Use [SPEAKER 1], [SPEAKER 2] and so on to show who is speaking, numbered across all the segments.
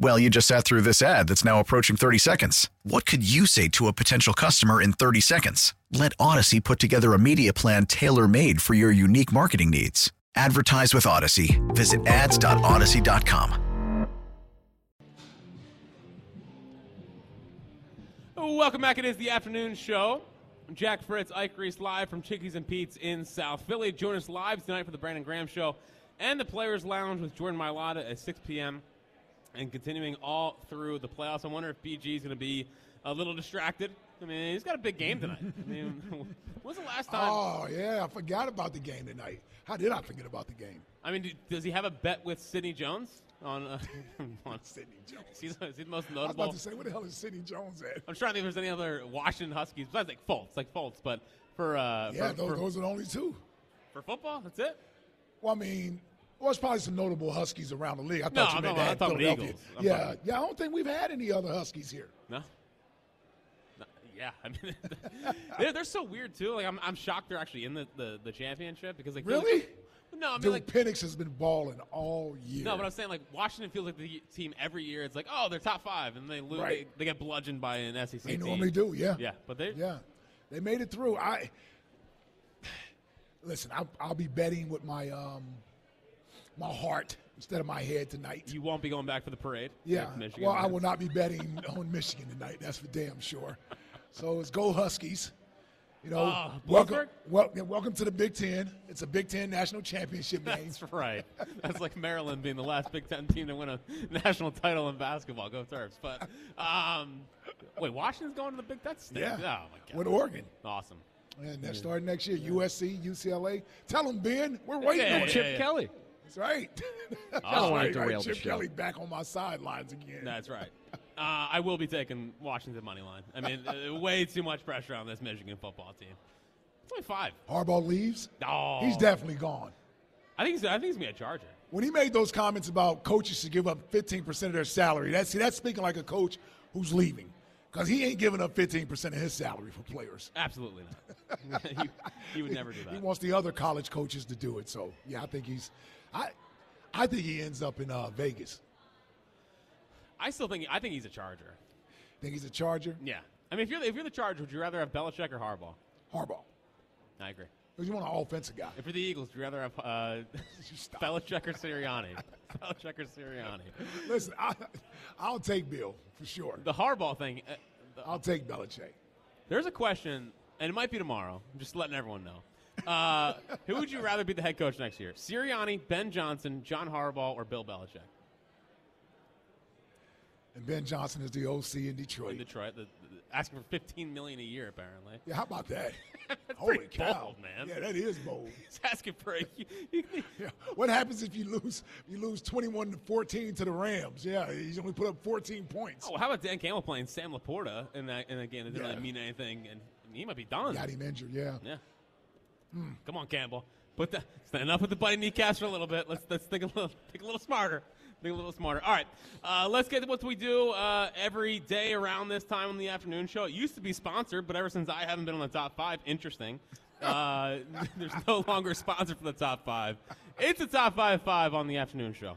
[SPEAKER 1] Well, you just sat through this ad that's now approaching 30 seconds. What could you say to a potential customer in 30 seconds? Let Audacy put together a media plan tailor made for your unique marketing needs. Advertise with Audacy. Visit ads.audacy.com.
[SPEAKER 2] Welcome back. It is the afternoon show. Jack Fritz, Ike Reese, live from Chickies and Pete's in South Philly. Join us live tonight for the Brandon Graham Show and the Players Lounge with Jordan Mailata at 6 p.m. and continuing all through the playoffs. I wonder if BG is going to be a little distracted. I mean, he's got a big game tonight. I mean, when was the last time?
[SPEAKER 3] Oh yeah, I forgot about the game tonight. How did I forget about the game?
[SPEAKER 2] I mean, do, does he have a bet with Sidney Jones on, uh, on
[SPEAKER 3] Sidney Jones.
[SPEAKER 2] He's, is he the most notable.
[SPEAKER 3] I was about to say, where the hell is Sidney Jones at?
[SPEAKER 2] I'm trying to think if there's any other Washington Huskies besides like Fultz, like Fultz, but for uh,
[SPEAKER 3] Yeah,
[SPEAKER 2] for,
[SPEAKER 3] those,
[SPEAKER 2] for,
[SPEAKER 3] those are the only two.
[SPEAKER 2] for football, that's it.
[SPEAKER 3] Well, I mean, well, it's probably some notable Huskies around the league. I
[SPEAKER 2] No,
[SPEAKER 3] thought you meant
[SPEAKER 2] I'm talking
[SPEAKER 3] Philadelphia.
[SPEAKER 2] Eagles. I'm
[SPEAKER 3] Yeah,
[SPEAKER 2] talking-
[SPEAKER 3] yeah. I don't think we've had any other Huskies here.
[SPEAKER 2] No. No, Yeah, I mean, they're, they're so weird too. Like, I'm, I'm shocked they're actually in the, the, the championship because like
[SPEAKER 3] Really?
[SPEAKER 2] no, I mean
[SPEAKER 3] Dude,
[SPEAKER 2] like
[SPEAKER 3] Penix has been balling all year.
[SPEAKER 2] no, but I'm saying like Washington feels like the team every year. It's like oh they're top five and they lose.
[SPEAKER 3] Right.
[SPEAKER 2] They, they get bludgeoned by an SEC
[SPEAKER 3] they
[SPEAKER 2] team.
[SPEAKER 3] normally do. Yeah.
[SPEAKER 2] Yeah, but they
[SPEAKER 3] Yeah, they made it through. I listen. I'll, I'll be betting with my um, my heart instead of my head tonight.
[SPEAKER 2] you won't be going back for the parade.
[SPEAKER 3] Yeah.
[SPEAKER 2] Michigan
[SPEAKER 3] well, I will not be betting on Michigan tonight. That's for damn sure. So it's go Huskies. You know,
[SPEAKER 2] Ah,
[SPEAKER 3] welcome,
[SPEAKER 2] Bloomberg?
[SPEAKER 3] wel- yeah, welcome to the Big Ten. It's a Big Ten national championship game.
[SPEAKER 2] That's right. That's like Maryland being the last Big Ten team to win a national title in basketball. Go Terps! But um, wait, Washington's going to the Big Ten.
[SPEAKER 3] Yeah.
[SPEAKER 2] Oh my god.
[SPEAKER 3] With Oregon.
[SPEAKER 2] Awesome.
[SPEAKER 3] And that's starting next year. USC, UCLA. Tell them, Ben, we're waiting
[SPEAKER 2] Yeah,
[SPEAKER 3] on
[SPEAKER 2] yeah.
[SPEAKER 4] Chip
[SPEAKER 2] yeah.
[SPEAKER 4] Kelly.
[SPEAKER 3] That's right. That's
[SPEAKER 4] don't wanna
[SPEAKER 3] right,
[SPEAKER 4] derail
[SPEAKER 3] right.
[SPEAKER 4] the
[SPEAKER 3] Chip
[SPEAKER 4] show.
[SPEAKER 3] Kelly back on my sidelines again.
[SPEAKER 2] That's right. Uh, I will be taking Washington money line. I mean, uh, way too much pressure on this Michigan football team. It's only five.
[SPEAKER 3] Harbaugh leaves.
[SPEAKER 2] Oh,
[SPEAKER 3] He's definitely gone.
[SPEAKER 2] I think he's, I think he's gonna be a Charger.
[SPEAKER 3] When he made those comments about coaches should give up 15% of their salary, that's, see, that's speaking like a coach who's leaving. Because he ain't giving up 15% of his salary for players.
[SPEAKER 2] Absolutely not. he, he would never do that.
[SPEAKER 3] He wants the other college coaches to do it. So, yeah, I think he's – I I think he ends up in uh, Vegas.
[SPEAKER 2] I still think I think he's a Charger.
[SPEAKER 3] Think he's a Charger?
[SPEAKER 2] Yeah. I mean, if you're the, if you're the Charger, would you rather have Belichick or Harbaugh?
[SPEAKER 3] Harbaugh.
[SPEAKER 2] I agree.
[SPEAKER 3] Because you want an offensive guy.
[SPEAKER 2] If you're the Eagles, would you rather have uh. Belichick or Sirianni? Belichick or Sirianni?
[SPEAKER 3] Listen, I, I'll take Bill for sure.
[SPEAKER 2] The Harbaugh thing. Uh, the-
[SPEAKER 3] I'll take Belichick.
[SPEAKER 2] there's a question, and it might be tomorrow. I'm just letting everyone know. Uh, who would you rather be the head coach next year? Sirianni, Ben Johnson, John Harbaugh, or Bill Belichick?
[SPEAKER 3] And Ben Johnson is the OC in Detroit.
[SPEAKER 2] In Detroit, the, the- asking for 15 million a year apparently.
[SPEAKER 3] Yeah, how about that? Holy cow,
[SPEAKER 2] bold, man.
[SPEAKER 3] Yeah, that is bold.
[SPEAKER 2] He's asking for a.
[SPEAKER 3] Yeah. What happens if you lose? You lose twenty-one to fourteen to the Rams. Yeah, he's only put up fourteen points.
[SPEAKER 2] Oh, how about Dan Campbell playing Sam Laporta in that in a game that didn't
[SPEAKER 3] Yeah.
[SPEAKER 2] really mean anything, and he might be done.
[SPEAKER 3] Got him injured. Yeah.
[SPEAKER 2] Yeah. Come on, Campbell. Put the stand up with the buddy kneecaps for a little bit. Let's let's think a little think a little smarter. Think a little smarter. All right, uh, let's get to what we do uh, every day around this time on the afternoon show. It used to be sponsored, but ever since I haven't been on the top five, interesting. Uh, there's no longer a sponsor for the top five. It's the top five five on the afternoon show.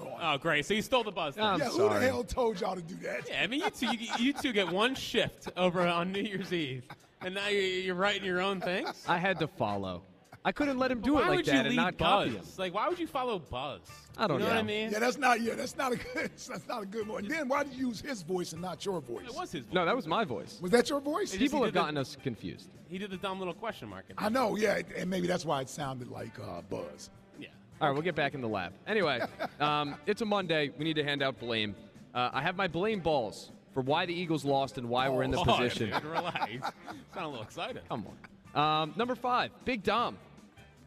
[SPEAKER 3] Hold on.
[SPEAKER 2] Oh, great! So you stole the buzz.
[SPEAKER 3] Yeah, who the hell told y'all to do that?
[SPEAKER 2] Yeah, I mean, you two, you, you two get one shift over on New Year's Eve, and now you're, you're writing your own things.
[SPEAKER 4] I had to follow. I couldn't let him do
[SPEAKER 2] why
[SPEAKER 4] it like
[SPEAKER 2] would
[SPEAKER 4] that and
[SPEAKER 2] lead
[SPEAKER 4] not
[SPEAKER 2] Buzz?
[SPEAKER 4] copy him.
[SPEAKER 2] Like, why would you follow Buzz?
[SPEAKER 4] I don't
[SPEAKER 2] you know.
[SPEAKER 4] know.
[SPEAKER 2] what I mean?
[SPEAKER 3] Yeah, that's not. Yeah, that's not a good. That's not a good one. Then why did you use his voice and not your voice?
[SPEAKER 2] It was his. Voice.
[SPEAKER 4] No, that was my voice.
[SPEAKER 3] Was that your voice?
[SPEAKER 4] People
[SPEAKER 2] he
[SPEAKER 4] have
[SPEAKER 2] did the-
[SPEAKER 4] gotten us confused.
[SPEAKER 2] He did the dumb little question mark. at the
[SPEAKER 3] I know. Yeah, and maybe that's why it sounded like uh, Buzz.
[SPEAKER 2] Yeah.
[SPEAKER 4] All right, we'll get back in the lab. Anyway, um, it's a Monday. We need to hand out blame. Uh, I have my blame balls for why the Eagles lost and why we're in the
[SPEAKER 2] Oh,
[SPEAKER 4] position.
[SPEAKER 2] Dude, relax. Sound a little excited.
[SPEAKER 4] Come on. Um, number five, Big Dom.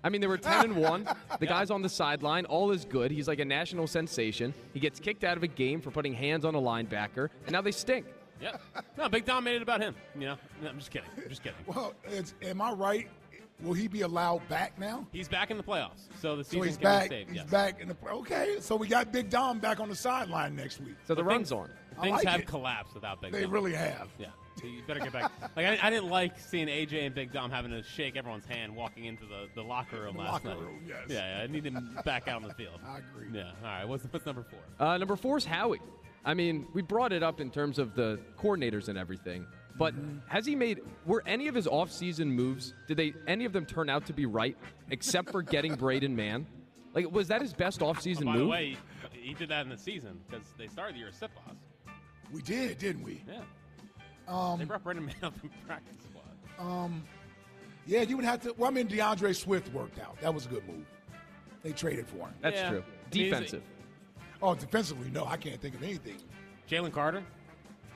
[SPEAKER 4] I mean, they were 10 and 1. The guy's on the sideline. All is good. He's like a national sensation. He gets kicked out of a game for putting hands on a linebacker, and now they stink.
[SPEAKER 2] Yeah. No, Big Dom made it about him. You know. No, I'm just kidding. I'm just kidding.
[SPEAKER 3] Well, it's, am I right? Will he be allowed back now?
[SPEAKER 2] He's back in the playoffs, so the
[SPEAKER 3] So
[SPEAKER 2] season
[SPEAKER 3] he's
[SPEAKER 2] can
[SPEAKER 3] back.
[SPEAKER 2] be saved.
[SPEAKER 3] He's
[SPEAKER 2] yes.
[SPEAKER 3] back in the. Okay, so we got Big Dom back on the sideline next week.
[SPEAKER 4] So the
[SPEAKER 2] But
[SPEAKER 4] run's
[SPEAKER 2] things-
[SPEAKER 4] on.
[SPEAKER 2] Things
[SPEAKER 3] like
[SPEAKER 2] have
[SPEAKER 3] it.
[SPEAKER 2] collapsed without Big Dom.
[SPEAKER 3] They
[SPEAKER 2] Dom.
[SPEAKER 3] really have.
[SPEAKER 2] Yeah. So you better get back. Like I, I didn't like seeing AJ and Big Dom having to shake everyone's hand walking into the, the locker room
[SPEAKER 3] The
[SPEAKER 2] last
[SPEAKER 3] locker
[SPEAKER 2] night.
[SPEAKER 3] room, yes.
[SPEAKER 2] Yeah, yeah, I need him back out on the field.
[SPEAKER 3] I agree.
[SPEAKER 2] Yeah. All right. What's what's number four?
[SPEAKER 4] Uh, number four is Howie. I mean, we brought it up in terms of the coordinators and everything, but
[SPEAKER 2] Mm-hmm.
[SPEAKER 4] has he made were any of his offseason moves? Did they any of them turn out to be right, except for getting Braden Mann? Like, was that his best offseason
[SPEAKER 2] Oh, by
[SPEAKER 4] move?
[SPEAKER 2] the way, he did that in the season because they started the year as sit boss.
[SPEAKER 3] We did, didn't we?
[SPEAKER 2] Yeah.
[SPEAKER 3] Um,
[SPEAKER 2] they brought Braden Mann up in practice squad.
[SPEAKER 3] Um, yeah, you would have to. Well, I mean, DeAndre Swift worked out. That was a good move. They traded for him.
[SPEAKER 4] That's
[SPEAKER 2] Yeah.
[SPEAKER 4] true.
[SPEAKER 2] I mean,
[SPEAKER 4] Defensive.
[SPEAKER 3] Oh, defensively, no, I can't think of anything.
[SPEAKER 2] Jalen Carter.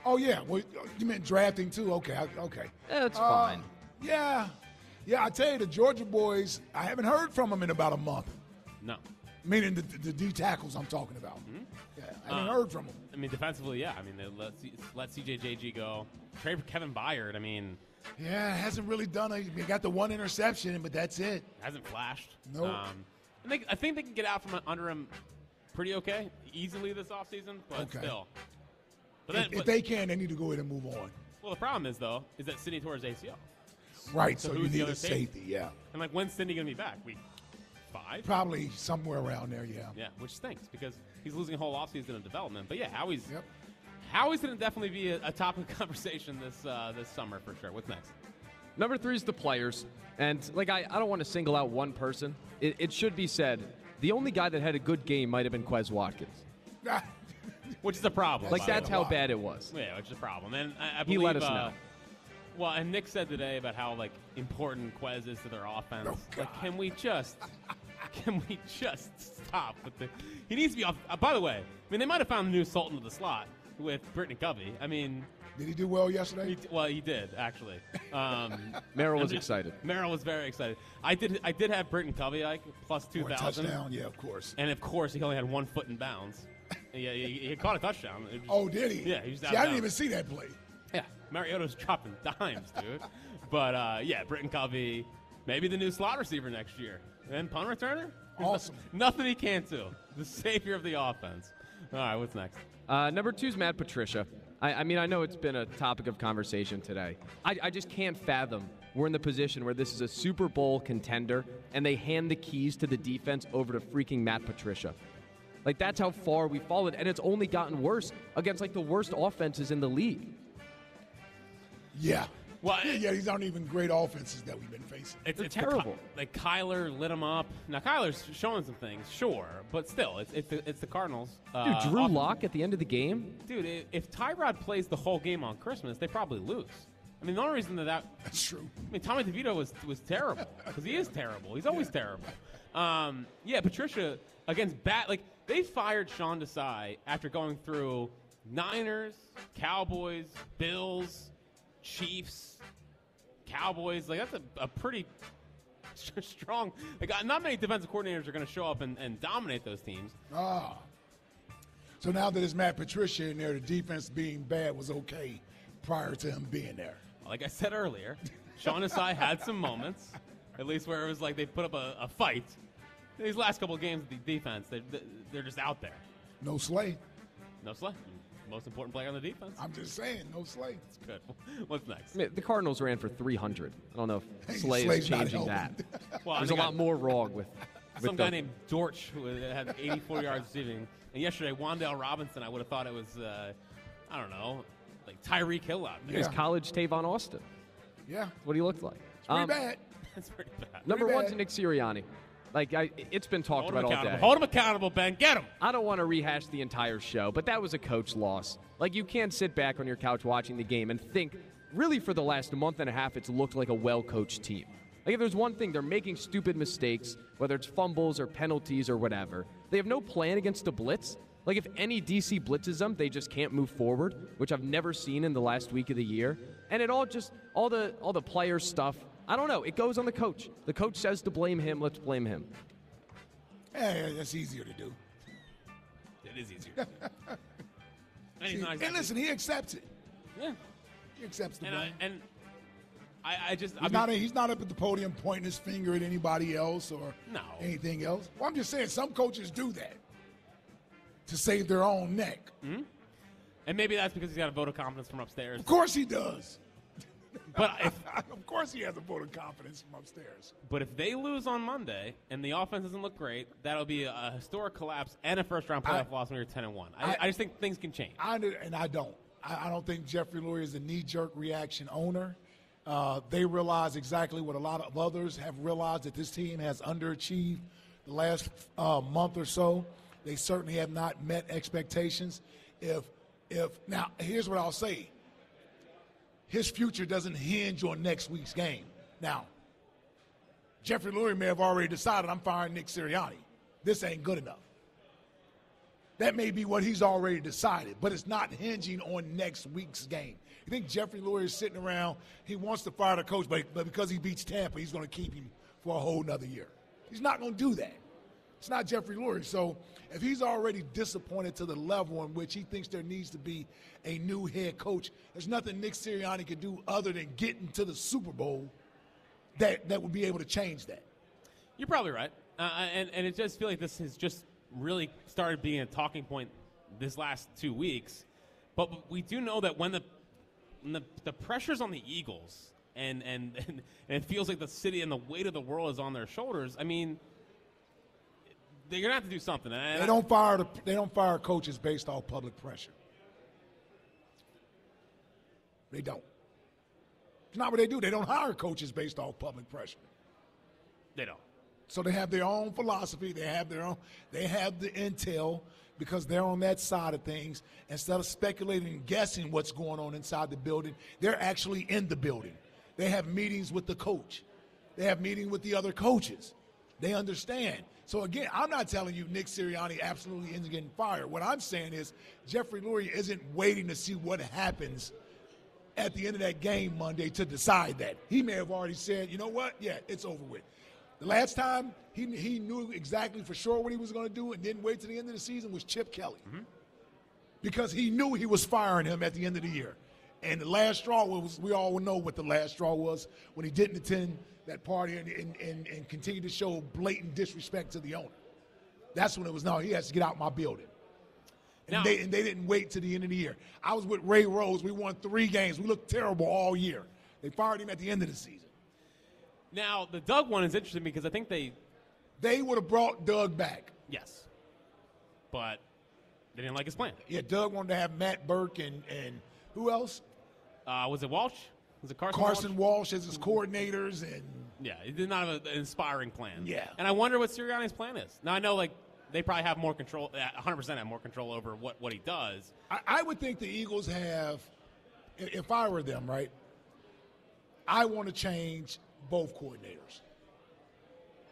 [SPEAKER 3] Oh yeah, well, you meant drafting too? Okay, okay.
[SPEAKER 4] That's
[SPEAKER 3] Uh,
[SPEAKER 4] fine.
[SPEAKER 3] Yeah, yeah. I tell you, the Georgia boys. I haven't heard from them in about a month.
[SPEAKER 2] No.
[SPEAKER 3] Meaning the, the D tackles I'm talking about. Yeah, I haven't
[SPEAKER 2] Uh,
[SPEAKER 3] heard from them.
[SPEAKER 2] I mean, defensively, yeah. I mean, they let let CJJG go. Trade for Kevin Byard. I mean,
[SPEAKER 3] Yeah, hasn't really done it. He got the one interception, but that's it.
[SPEAKER 2] hasn't flashed.
[SPEAKER 3] Nope.
[SPEAKER 2] Um, and they, I think they can get out from under him pretty okay, easily this offseason, but
[SPEAKER 3] Okay.
[SPEAKER 2] still. But then,
[SPEAKER 3] if, if they can, they need to go ahead and move on.
[SPEAKER 2] well, the problem is though, is that Sidney tore his ACL.
[SPEAKER 3] Right,
[SPEAKER 2] So
[SPEAKER 3] so, you need
[SPEAKER 2] other
[SPEAKER 3] a
[SPEAKER 2] safety?
[SPEAKER 3] safety. Yeah,
[SPEAKER 2] And like, when's Sidney gonna be back? Week five.
[SPEAKER 3] probably somewhere around there. Yeah.
[SPEAKER 2] Yeah, which stinks because he's losing a whole offseason of development. But yeah, Howie's
[SPEAKER 3] Yep.
[SPEAKER 2] Howie's going to definitely be a, a topic of conversation this uh, this summer for sure. What's next?
[SPEAKER 4] Number three is the players. And, like, I, I don't want to single out one person. It, it should be said the only guy that had a good game might have been Quez Watkins.
[SPEAKER 2] Which is a problem.
[SPEAKER 4] Like, that's
[SPEAKER 2] way.
[SPEAKER 4] how bad it was.
[SPEAKER 2] Yeah, which is a problem. And I, I
[SPEAKER 4] He let us
[SPEAKER 2] uh,
[SPEAKER 4] know.
[SPEAKER 2] Well, and Nick said today about how like important Quez is to their offense.
[SPEAKER 3] Oh,
[SPEAKER 2] like, can we just, can we just stop with the? He needs to be off. Uh, by the way, I mean they might have found the new Sultan of the slot with Britton Covey. I mean,
[SPEAKER 3] Did he do well yesterday?
[SPEAKER 2] he, well, he did actually. Um,
[SPEAKER 4] Merrill was
[SPEAKER 2] just-
[SPEAKER 4] excited.
[SPEAKER 2] Merrill was very excited. I did. I did have Britton Covey like plus two
[SPEAKER 3] For a
[SPEAKER 2] thousand.
[SPEAKER 3] touchdown. Yeah, of course.
[SPEAKER 2] And of course, he only had one foot in bounds. Yeah, he, he caught a touchdown. It was-
[SPEAKER 3] Oh, did he?
[SPEAKER 2] Yeah, he was
[SPEAKER 3] See, I didn't
[SPEAKER 2] bounds.
[SPEAKER 3] even see that play.
[SPEAKER 2] Yeah, Mariota's dropping dimes, dude. but uh, yeah, Britton Covey, maybe the new slot receiver next year, and punt returner. There's
[SPEAKER 3] Awesome.
[SPEAKER 2] no- nothing he can't do. The savior of the offense. All right, what's next?
[SPEAKER 4] Uh, number two is Matt Patricia. I, I mean, I know it's been a topic of conversation today. I, I just can't fathom we're in the position where this is a Super Bowl contender and they hand the keys to the defense over to freaking Matt Patricia. Like, that's how far we've fallen, and it's only gotten worse against, like, the worst offenses in the league.
[SPEAKER 3] Yeah.
[SPEAKER 2] Well,
[SPEAKER 3] yeah, yeah, these aren't even great offenses that we've been facing.
[SPEAKER 2] It's,
[SPEAKER 4] They're
[SPEAKER 2] it's
[SPEAKER 4] terrible.
[SPEAKER 2] Ky- like Kyler lit him up. Now Kyler's showing some things, sure, but still, it's it's the, it's the Cardinals.
[SPEAKER 4] Dude,
[SPEAKER 2] uh,
[SPEAKER 4] Drew
[SPEAKER 2] off-
[SPEAKER 4] Lock at the end of the game?
[SPEAKER 2] Dude, if Tyrod plays the whole game on Christmas, they probably lose. I mean, the only reason that that
[SPEAKER 3] That's true.
[SPEAKER 2] I mean, Tommy DeVito was was terrible because he is terrible. He's always terrible. Um, yeah, Patricia against bat like they fired Sean Desai after going through Niners, Cowboys, Bills, Chiefs, Cowboys. Like that's a, a pretty strong. Like uh, not many defensive coordinators are going to show up and, and dominate those teams.
[SPEAKER 3] Ah. So now that it's Matt Patricia in there, the defense being bad was okay prior to him being there.
[SPEAKER 2] Like I said earlier, Sean Desai had some moments, at least where it was like they put up a, a fight. These last couple of games, the defense, they, they're just out there.
[SPEAKER 3] No Slay.
[SPEAKER 2] No Slay. Most important player on the defense.
[SPEAKER 3] I'm just saying, no Slay.
[SPEAKER 2] It's good. What's next?
[SPEAKER 4] I mean, the Cardinals ran for 300. I don't know
[SPEAKER 3] Hey,
[SPEAKER 4] if Slay is
[SPEAKER 3] Slay's not
[SPEAKER 4] changing that.
[SPEAKER 2] Well,
[SPEAKER 4] There's a
[SPEAKER 2] think I-
[SPEAKER 4] lot more wrong with, with
[SPEAKER 2] Some
[SPEAKER 4] the-
[SPEAKER 2] guy named Dortch who had 84 yards receiving. And yesterday, Wan'Dale Robinson, I would have thought it was, uh, I don't know, like Tyreek Hill out
[SPEAKER 4] He
[SPEAKER 2] there.
[SPEAKER 4] was college Tavon Austin.
[SPEAKER 3] Yeah.
[SPEAKER 4] What he looked like. Um,
[SPEAKER 3] Pretty bad.
[SPEAKER 2] That's pretty bad.
[SPEAKER 4] Number
[SPEAKER 3] Pretty
[SPEAKER 4] one's
[SPEAKER 3] bad.
[SPEAKER 4] Nick Sirianni. Like I, it's been talked
[SPEAKER 2] Hold
[SPEAKER 4] about all day.
[SPEAKER 2] Hold him accountable, Ben. Get him.
[SPEAKER 4] I don't want to rehash the entire show, but that was a coach loss. Like you can't sit back on your couch watching the game and think, really, for the last month and a half, it's looked like a well-coached team. Like if there's one thing, they're making stupid mistakes, whether it's fumbles or penalties or whatever. They have no plan against the blitz. Like if any DC blitzes them, they just can't move forward, which I've never seen in the last week of the year. And it all just all the all the player stuff. I don't know. It goes on the coach. The coach says to blame him. Let's blame him.
[SPEAKER 3] Yeah, that's easier to do.
[SPEAKER 2] It is easier. and he's not
[SPEAKER 3] and listen, he accepts it.
[SPEAKER 2] Yeah.
[SPEAKER 3] He accepts the
[SPEAKER 2] And I,
[SPEAKER 3] blame.
[SPEAKER 2] and I, I just I
[SPEAKER 3] He's
[SPEAKER 2] mean,
[SPEAKER 3] not, he's not up at the podium pointing his finger at anybody else or
[SPEAKER 2] No.
[SPEAKER 3] anything else. Well, I'm just saying some coaches do that to save their own neck. Hmm?
[SPEAKER 2] and maybe that's because he's got a vote of confidence from upstairs.
[SPEAKER 3] Of course he does.
[SPEAKER 2] But if
[SPEAKER 3] of course he has a vote of confidence from upstairs.
[SPEAKER 2] but if they lose on Monday and the offense doesn't look great, that'll be a, historic collapse and a first round playoff
[SPEAKER 3] I-
[SPEAKER 2] loss when you're ten and one. I,
[SPEAKER 3] I-
[SPEAKER 2] I just think things can change.
[SPEAKER 3] I and I don't. I, I don't think Jeffrey Lurie is a knee-jerk reaction owner. Uh, they realize exactly what a lot of others have realized that this team has underachieved the last uh, month or so. They certainly have not met expectations. If if now here's what I'll say. His future doesn't hinge on next week's game. Now, Jeffrey Lurie may have already decided I'm firing Nick Sirianni. This ain't good enough. That may be what he's already decided, but it's not hinging on next week's game. You think Jeffrey Lurie is sitting around, he wants to fire the coach, but, but because he beats Tampa, he's going to keep him for a whole nother year. He's not going to do that. It's not Jeffrey Lurie. So if he's already disappointed to the level in which he thinks there needs to be a new head coach, there's nothing Nick Sirianni can do other than get into the Super Bowl that, that would be able to change that.
[SPEAKER 2] You're probably right, uh, and and it does feel like this has just really started being a talking point this last two weeks. But we do know that when the when the, the pressure's on the Eagles, and, and and it feels like the city and the weight of the world is on their shoulders. I mean, they're gonna have to do something. And
[SPEAKER 3] They don't fire the, they don't fire coaches based off public pressure. They don't. It's not what they do. They don't hire coaches based off public pressure.
[SPEAKER 2] They don't.
[SPEAKER 3] So they have their own philosophy. They have their own. They have the intel because they're on that side of things. Instead of speculating and guessing what's going on inside the building, they're actually in the building. They have meetings with the coach. They have meetings with the other coaches. They understand. So again, I'm not telling you Nick Sirianni absolutely isn't getting fired. What I'm saying is Jeffrey Lurie isn't waiting to see what happens at the end of that game Monday to decide that. He may have already said, you know what? Yeah, it's over with. The last time he, he knew exactly for sure what he was going to do and didn't wait to the end of the season was Chip Kelly. Mm-hmm. Because he knew he was firing him at the end of the year. And the last straw was, we all know what the last straw was when he didn't attend that party and, and, and, and continued to show blatant disrespect to the owner. That's when it was, no, he has to get out my building. And,
[SPEAKER 2] Now-
[SPEAKER 3] they, and they didn't wait to the end of the year. I was with Ray Rhodes. We won three games. We looked terrible all year. They fired him at the end of the season.
[SPEAKER 2] Now the Doug one is interesting because I think they
[SPEAKER 3] They would have brought Doug back.
[SPEAKER 2] yes, but they didn't like his plan.
[SPEAKER 3] Yeah, Doug wanted to have Matt Burke and, and who else?
[SPEAKER 2] Uh, was it Walch? Was it Carson?
[SPEAKER 3] Carson
[SPEAKER 2] Walch?
[SPEAKER 3] Walch as his coordinators and
[SPEAKER 2] Yeah, he did not have an inspiring plan.
[SPEAKER 3] Yeah.
[SPEAKER 2] and I wonder what Sirianni's plan is. Now I know like they probably have more control, 100 percent have more control over what what he does.
[SPEAKER 3] I, I would think the Eagles have, if I were them, right, I want to change both coordinators.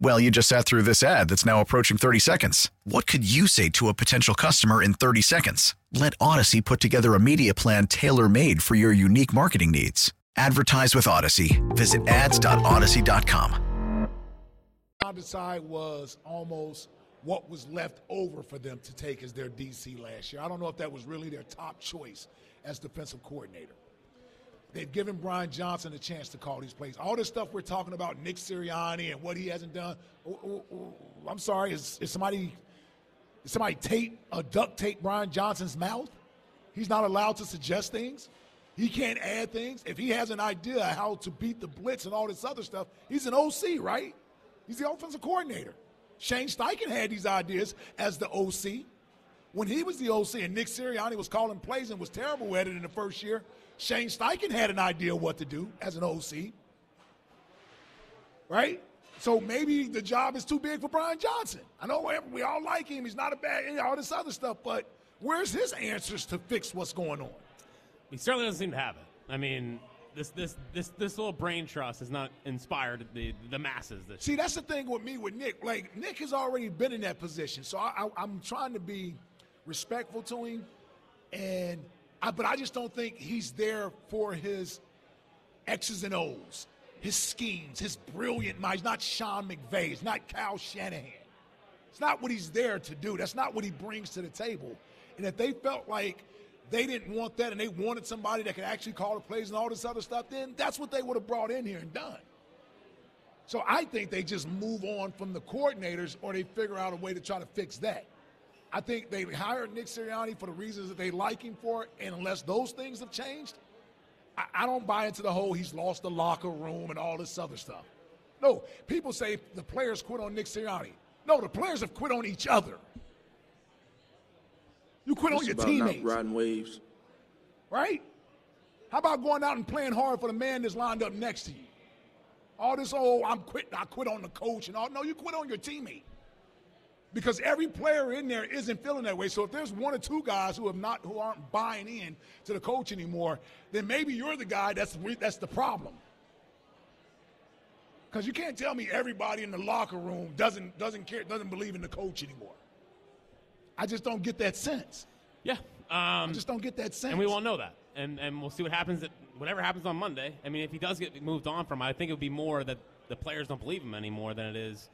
[SPEAKER 1] Well, you just sat through this ad that's now approaching 30 seconds. What could you say to a potential customer in 30 seconds? Let Audacy put together a media plan tailor made for your unique marketing needs. Advertise with Audacy. Visit ads.audacy.com.
[SPEAKER 3] Desai was almost what was left over for them to take as their DC last year. I don't know if that was really their top choice as defensive coordinator. They've given Brian Johnson a chance to call these plays. All this stuff we're talking about, Nick Sirianni and what he hasn't done. Oh, oh, oh, I'm sorry, is, is somebody is somebody tape a duct tape Brian Johnson's mouth? He's not allowed to suggest things. He can't add things. If he has an idea how to beat the blitz and all this other stuff, he's an OC, right? He's the offensive coordinator. Shane Steichen had these ideas as the OC. When he was the OC and Nick Sirianni was calling plays and was terrible at it in the first year, Shane Steichen had an idea what to do as an OC. Right? So maybe the job is too big for Brian Johnson. I know we all like him. He's not a bad, all this other stuff, but where's his answers to fix what's going on?
[SPEAKER 2] He certainly doesn't seem to have it. I mean, this this this this little brain trust has not inspired the the masses. This
[SPEAKER 3] See, that's the thing with me with Nick. Like Nick has already been in that position, so I, I, am trying to be respectful to him, and I, but I just don't think he's there for his X's and O's, his schemes, his brilliant mind. He's not Sean McVay. He's not Kyle Shanahan. It's not what he's there to do. That's not what he brings to the table. And if they felt like they didn't want that and they wanted somebody that could actually call the plays and all this other stuff, then that's what they would have brought in here and done. So I think they just move on from the coordinators or they figure out a way to try to fix that. I think they hired Nick Sirianni for the reasons that they like him for, and unless those things have changed, I, I don't buy into the whole he's lost the locker room and all this other stuff. No, people say the players quit on Nick Sirianni. No, the players have quit on each other. You quit
[SPEAKER 5] it's
[SPEAKER 3] on your
[SPEAKER 5] about
[SPEAKER 3] teammates.
[SPEAKER 5] Not riding waves.
[SPEAKER 3] Right? How about going out and playing hard for the man that's lined up next to you? All this, oh, I'm quitting. I quit on the coach and all. No, you quit on your teammate. Because every player in there isn't feeling that way. So if there's one or two guys who have not, who aren't buying in to the coach anymore, then maybe you're the guy that's that's the problem. Because you can't tell me everybody in the locker room doesn't doesn't care, doesn't believe in the coach anymore. I just don't get that sense.
[SPEAKER 2] Yeah. Um,
[SPEAKER 3] I just don't get that sense.
[SPEAKER 2] And we won't know that. And, and we'll see what happens, at, whatever happens on Monday. I mean, if he does get moved on from I think it would be more that the players don't believe him anymore than it is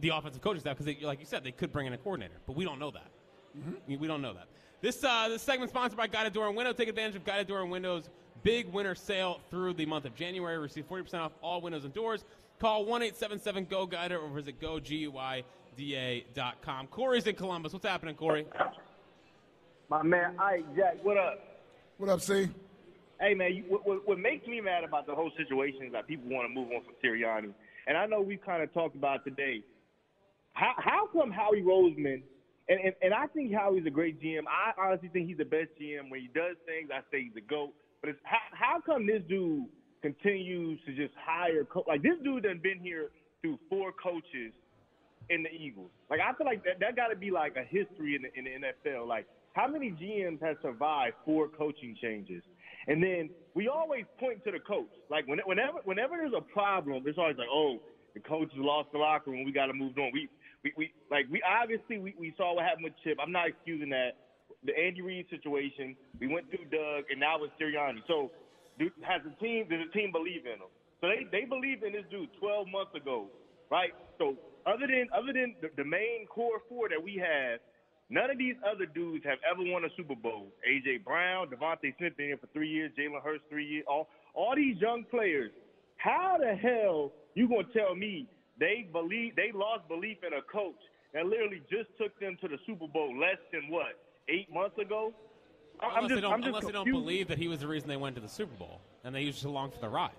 [SPEAKER 2] the offensive coaching staff. Because, like you said, they could bring in a coordinator. But we don't know that. Mm-hmm. We don't know that. This, uh, this segment sponsored by Guida Door and Window. Take advantage of Guida Door and Windows big winter sale through the month of January. Receive 40% off all windows and doors. Call 1 877 GO Guida or visit GoGUIDA.com. Corey's in Columbus. What's happening, Corey?
[SPEAKER 6] My man, Ike Jack, what up?
[SPEAKER 3] What up, C?
[SPEAKER 6] Hey, man, you, what, what makes me mad about the whole situation is that people want to move on from Sirianni. And I know we've kind of talked about today. How, how come Howie Roseman, and, and, and I think Howie's a great GM. I honestly think he's the best GM. When he does things, I say he's a GOAT. But it's, how, how come this dude continues to just hire co- like this dude done been here through four coaches in the Eagles. Like I feel like that that got to be like a history in the, in the NFL. Like how many GMs have survived four coaching changes? And then we always point to the coach. Like when, whenever whenever there's a problem, it's always like, oh, the coach has lost the locker room. We got to move on. We we, we like we obviously we, we saw what happened with Chip. I'm not excusing that. The Andy Reid situation. We went through Doug, and now it's Sirianni. So do, has the team does the team believe in him? So they they believed in this dude 12 months ago, right? So other than other than the, the main core four that we have, none of these other dudes have ever won a Super Bowl. AJ Brown, DeVonta Smith been here for three years, Jalen Hurts three years. All all these young players. How the hell you gonna tell me they believe they lost belief in a coach that literally just took them to the Super Bowl less than what eight months ago?
[SPEAKER 2] unless
[SPEAKER 6] just,
[SPEAKER 2] they don't,
[SPEAKER 6] I'm just
[SPEAKER 2] unless they don't believe that he was the reason they went to the Super Bowl and they used along for the ride.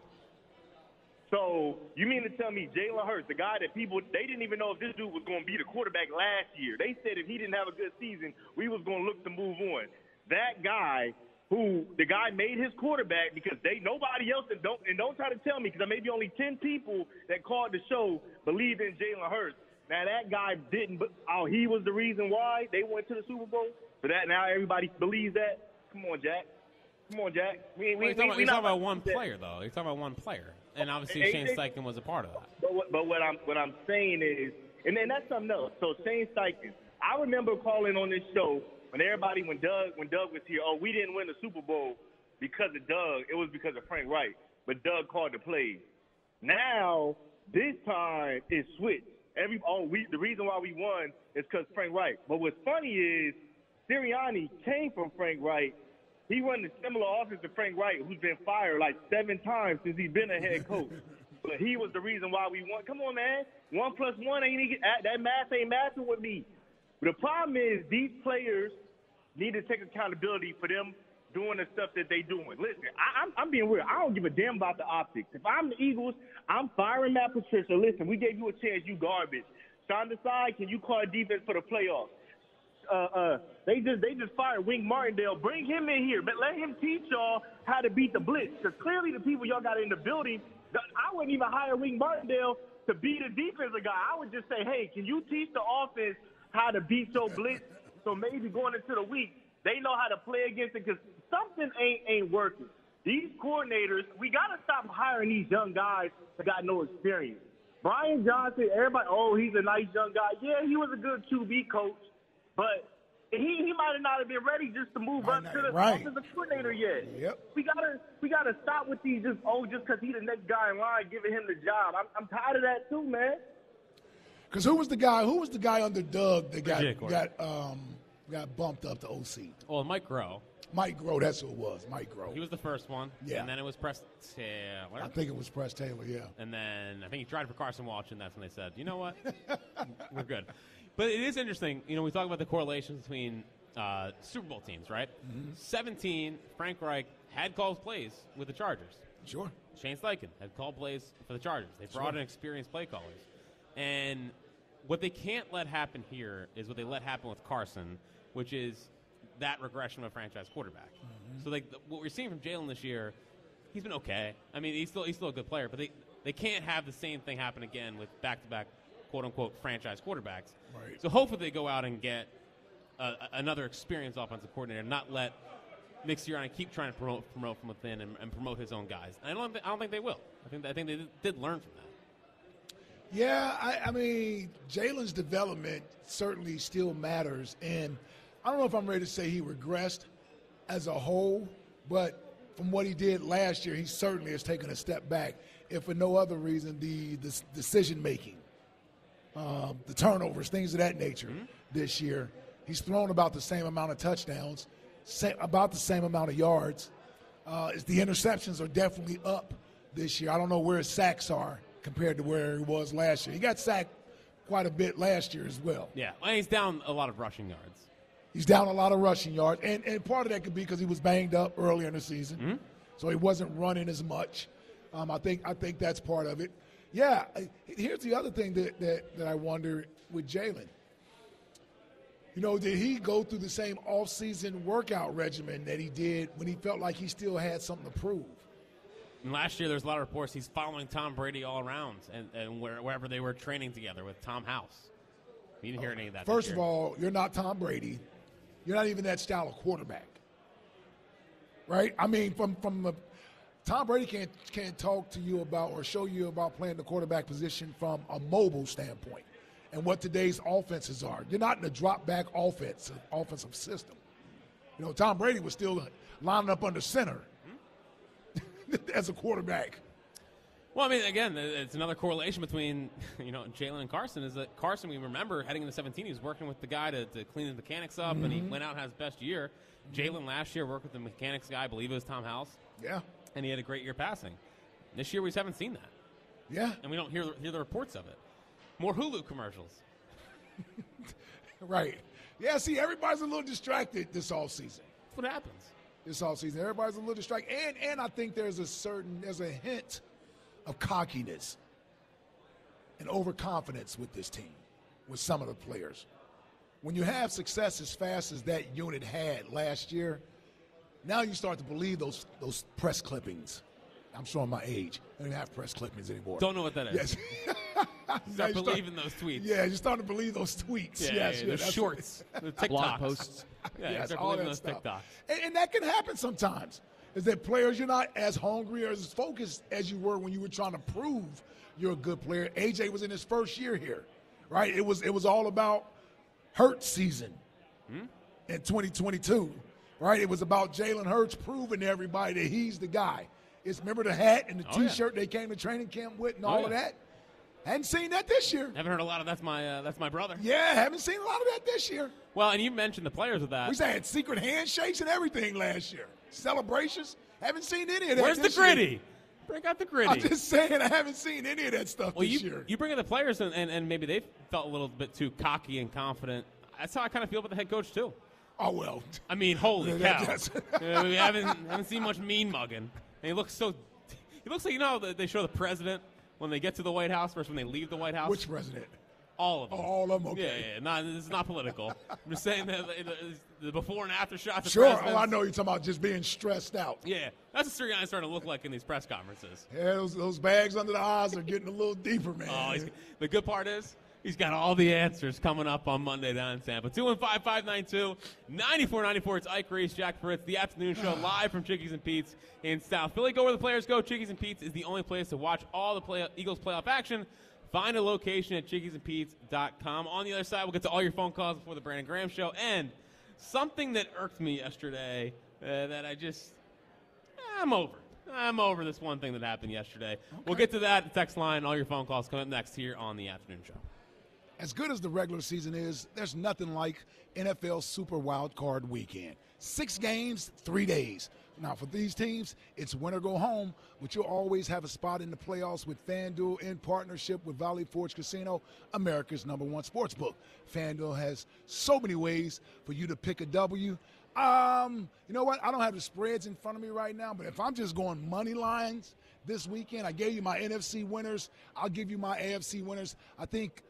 [SPEAKER 6] So you mean to tell me Jalen Hurts, the guy that people they didn't even know if this dude was going to be the quarterback last year. They said if he didn't have a good season, we was going to look to move on. That guy who the guy made his quarterback because they nobody else and don't and don't try to tell me because maybe only ten people that called the show believe in Jalen Hurts. Now that guy didn't, but oh, he was the reason why they went to the Super Bowl. So that now everybody believes that. Come on, Jack. Come on, Jack. We,
[SPEAKER 2] Well,
[SPEAKER 6] we,
[SPEAKER 2] you're talking,
[SPEAKER 6] we,
[SPEAKER 2] about, you're talking about one
[SPEAKER 6] that.
[SPEAKER 2] player, though. You're talking about one player, and obviously
[SPEAKER 6] Hey,
[SPEAKER 2] Shane Steichen was a part of that.
[SPEAKER 6] But what, but what I'm what I'm saying is, and then that's something else. So Shane Steichen, I remember calling on this show when everybody when Doug when Doug was here. Oh, we didn't win the Super Bowl because of Doug. It was because of Frank Reich. But Doug called the plays. Now this time it's switched. Every oh we the reason why we won is because Frank Reich. But what's funny is Sirianni came from Frank Reich. He run a similar offense to Frank Reich, who's been fired like seven times since he's been a head coach. but he was the reason why we won. Come on, man. One plus one ain't even, that- that math ain't mathing with me. But the problem is these players need to take accountability for them doing the stuff that they doing. Listen, I, I'm, I'm being real. I don't give a damn about the optics. If I'm the Eagles, I'm firing Matt Patricia. Listen, we gave you a chance. You garbage. Sean Desai, can you call defense for the playoffs? uh, uh, they just they just fired Wink Martindale. Bring him in here, but let him teach y'all how to beat the blitz. Because clearly the people y'all got in the building, I wouldn't even hire Wink Martindale to be the defensive guy. I would just say, hey, can you teach the offense how to beat your blitz? So maybe going into the week, they know how to play against it because something ain't ain't working. These coordinators, we got to stop hiring these young guys that got no experience. Brian Johnson, everybody, oh, he's a nice young guy. Yeah, he was a good QB coach, but he he might have not have been ready just to move up to the
[SPEAKER 3] right.
[SPEAKER 6] offensive coordinator yet.
[SPEAKER 3] Yep.
[SPEAKER 6] We gotta we gotta stop with these just oh just because he's the next guy in line giving him the job. I'm I'm tired of that too, man.
[SPEAKER 3] Because who was the guy? Who was the guy under Doug that got
[SPEAKER 2] Jake
[SPEAKER 3] got um got bumped up to OC?
[SPEAKER 2] Well, Mike Groh.
[SPEAKER 3] Mike Groh. That's who it was. Mike Groh.
[SPEAKER 2] He was the first one.
[SPEAKER 3] Yeah.
[SPEAKER 2] And then it was Press Taylor.
[SPEAKER 3] I think it was Press Taylor. Yeah.
[SPEAKER 2] And then I think he tried for Carson Walch, and that's when they said, you know what? We're good. But it is interesting. You know, we talk about the correlations between uh, Super Bowl teams, right?
[SPEAKER 3] Mm-hmm.
[SPEAKER 2] 17, Frank Reich had called plays with the Chargers.
[SPEAKER 3] Sure.
[SPEAKER 2] Shane Steichen had called plays for the Chargers. They brought
[SPEAKER 3] Sure.
[SPEAKER 2] in experienced play callers. And what they can't let happen here is what they let happen with Carson, which is that regression of a franchise quarterback.
[SPEAKER 3] Mm-hmm.
[SPEAKER 2] So like what we're seeing from Jalen this year, he's been okay. I mean, he's still he's still a good player, but they they can't have the same thing happen again with back to back quote unquote franchise quarterbacks.
[SPEAKER 3] Right.
[SPEAKER 2] So hopefully they go out and get a, a- another experienced offensive coordinator, and not let Nick Sirianni keep trying to promote promote from within and, and promote his own guys. And I don't I don't think they will. I think I think they did, did learn from that.
[SPEAKER 3] Yeah, I, I mean, Jalen's development certainly still matters. And I don't know if I'm ready to say he regressed as a whole, but from what he did last year, he certainly has taken a step back. If for no other reason, the, the decision making, um, the turnovers, things of that nature this year. He's thrown about the same amount of touchdowns, sa- about the same amount of yards. Uh, the interceptions are definitely up this year. I don't know where his sacks are compared to where he was last year. He got sacked quite a bit last year as well.
[SPEAKER 2] Yeah, well, he's down a lot of rushing yards.
[SPEAKER 3] He's down a lot of rushing yards, and, and part of that could be because he was banged up earlier in the season,
[SPEAKER 2] Mm-hmm.
[SPEAKER 3] so he wasn't running as much. Um, I think I think that's part of it. Yeah, here's the other thing that, that, that I wonder with Jalen. You know, did he go through the same off-season workout regimen that he did when he felt like he still had something to prove?
[SPEAKER 2] And last year, there's a lot of reports he's following Tom Brady all around, and, and where, wherever they were training together with Tom House. You didn't hear any of that.
[SPEAKER 3] First of all, you're not Tom Brady. You're not even that style of quarterback, right? I mean, from from a, Tom Brady can't can't talk to you about or show you about playing the quarterback position from a mobile standpoint and what today's offenses are. You're not in a drop back offense offensive system. You know, Tom Brady was still lining up under center as a quarterback.
[SPEAKER 2] Well, I mean, again, it's another correlation between you know Jalen and Carson. Is that Carson? We remember heading into 17, he was working with the guy to, to clean the mechanics up, and he
[SPEAKER 3] Mhm.
[SPEAKER 2] went out and had his best year. Jalen last year worked with the mechanics guy, I believe it was Tom House.
[SPEAKER 3] Yeah.
[SPEAKER 2] and he had a great year passing. This year we just haven't seen that.
[SPEAKER 3] Yeah.
[SPEAKER 2] and we don't hear hear the reports of it. More Hulu commercials.
[SPEAKER 3] Right. Yeah, see, everybody's a little distracted this all season.
[SPEAKER 2] That's what happens.
[SPEAKER 3] This all season. Everybody's a little distracted. And and I think there's a certain there's a hint of cockiness and overconfidence with this team, with some of the players. When you have success as fast as that unit had last year, Now you start to believe those those press clippings. I'm showing my age. I don't even have press clippings anymore.
[SPEAKER 2] Don't know what that is.
[SPEAKER 3] Yes.
[SPEAKER 2] Start believing those tweets.
[SPEAKER 3] Yeah, you're starting to believe those tweets.
[SPEAKER 2] Yeah,
[SPEAKER 3] yes,
[SPEAKER 2] yeah,
[SPEAKER 3] yeah,
[SPEAKER 2] the shorts, the TikToks.
[SPEAKER 4] Blog posts.
[SPEAKER 2] Yeah, you
[SPEAKER 3] yes,
[SPEAKER 2] start
[SPEAKER 3] all
[SPEAKER 2] believing
[SPEAKER 3] that
[SPEAKER 2] those
[SPEAKER 3] stuff.
[SPEAKER 2] TikToks.
[SPEAKER 3] And, and that can happen sometimes. Is that players you're not as hungry or as focused as you were when you were trying to prove you're a good player. AJ was in his first year here, right? It was it was all about hurt season
[SPEAKER 2] Hmm?
[SPEAKER 3] in 2022, right? It was about Jalen Hurts proving to everybody that he's the guy. It's remember the hat and the
[SPEAKER 2] Oh.
[SPEAKER 3] T-shirt they came to training camp with and
[SPEAKER 2] Oh,
[SPEAKER 3] all of
[SPEAKER 2] yeah.
[SPEAKER 3] that. Hadn't seen that this year.
[SPEAKER 2] Haven't heard a lot of that's my uh, that's my brother.
[SPEAKER 3] Yeah, haven't seen a lot of that this year.
[SPEAKER 2] Well, and you mentioned the players of that.
[SPEAKER 3] We had secret handshakes and everything last year. Celebrations. Haven't seen any of that.
[SPEAKER 2] Where's the
[SPEAKER 3] this year.
[SPEAKER 2] gritty? Bring out the gritty.
[SPEAKER 3] I'm just saying I haven't seen any of that stuff
[SPEAKER 2] well,
[SPEAKER 3] this
[SPEAKER 2] you
[SPEAKER 3] year.
[SPEAKER 2] you bring in the players and, and, and maybe they felt a little bit too cocky and confident. That's how I kind of feel about the head coach too.
[SPEAKER 3] Oh well.
[SPEAKER 2] I mean, holy cow! we haven't haven't seen much mean mugging, and he looks so. He looks like you know they show the president when they get to the White House versus when they leave the White House.
[SPEAKER 3] Which president?
[SPEAKER 2] All of them.
[SPEAKER 3] Oh, all of them. Okay.
[SPEAKER 2] Yeah, yeah. Not, this is not political. I'm just saying that the, the, before and after shots. Of
[SPEAKER 3] Sure. Oh. I know you're talking about just being stressed out.
[SPEAKER 2] Yeah, that's what Sirianni's is starting to look like in these press conferences.
[SPEAKER 3] Yeah, those, those bags under the eyes are getting a little deeper, man.
[SPEAKER 2] Oh, he's, the good part is he's got all the answers coming up on Monday down in Tampa. 215 592 9494. It's Ike Reese, Jack Fritz, the afternoon show live from Chickies and Pete's in South Philly. Go where the players go. Chickies and Pete's is the only place to watch all the play, Eagles playoff action. Find a location at chickiesandpete's.com. On the other side, we'll get to all your phone calls before the Brandon Graham show. And something that irked me yesterday uh, that I just, I'm over. I'm over this one thing that happened yesterday. We'll get to that. Text line, all your phone calls coming up next here on the afternoon show.
[SPEAKER 3] as good as the regular season is, there's nothing like NFL Super Wild Card Weekend. Six games, three days. Now, for these teams, it's win or go home, but you'll always have a spot in the playoffs with FanDuel in partnership with Valley Forge Casino, America's number one sports book. FanDuel has so many ways for you to pick a W. Um, you know what? I don't have the spreads in front of me right now, but if I'm just going money lines this weekend, I gave you my NFC winners. I'll give you my AFC winners. I think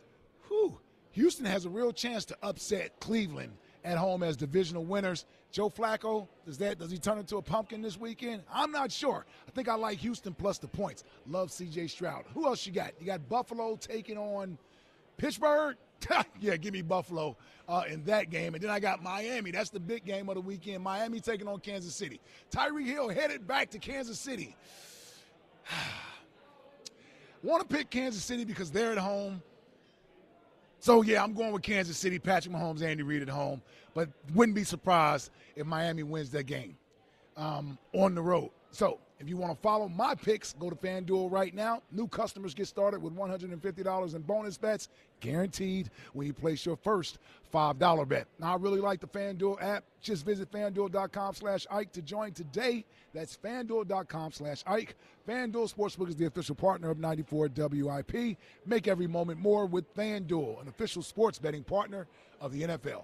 [SPEAKER 3] Whew. Houston has a real chance to upset Cleveland at home as divisional winners. Joe Flacco, does that does he turn into a pumpkin this weekend? I'm not sure. I think I like Houston plus the points. Love CJ Stroud. Who else you got? You got Buffalo taking on Pittsburgh. yeah, give me Buffalo uh, in that game. And then I got Miami. That's the big game of the weekend. Miami taking on Kansas City. Tyreek Hill headed back to Kansas City. Want to pick Kansas City because they're at home. So yeah, I'm going with Kansas City. Patrick Mahomes, Andy Reid at home, but wouldn't be surprised if Miami wins that game um, on the road. So if you want to follow my picks, go to FanDuel right now. New customers get started with $150 in bonus bets guaranteed when you place your first $5 bet. Now, I really like the FanDuel app. Just visit FanDuel.com slash Ike to join today. That's FanDuel.com slash Ike. FanDuel Sportsbook is the official partner of 94 WIP. Make every moment more with FanDuel, an official sports betting partner of the NFL.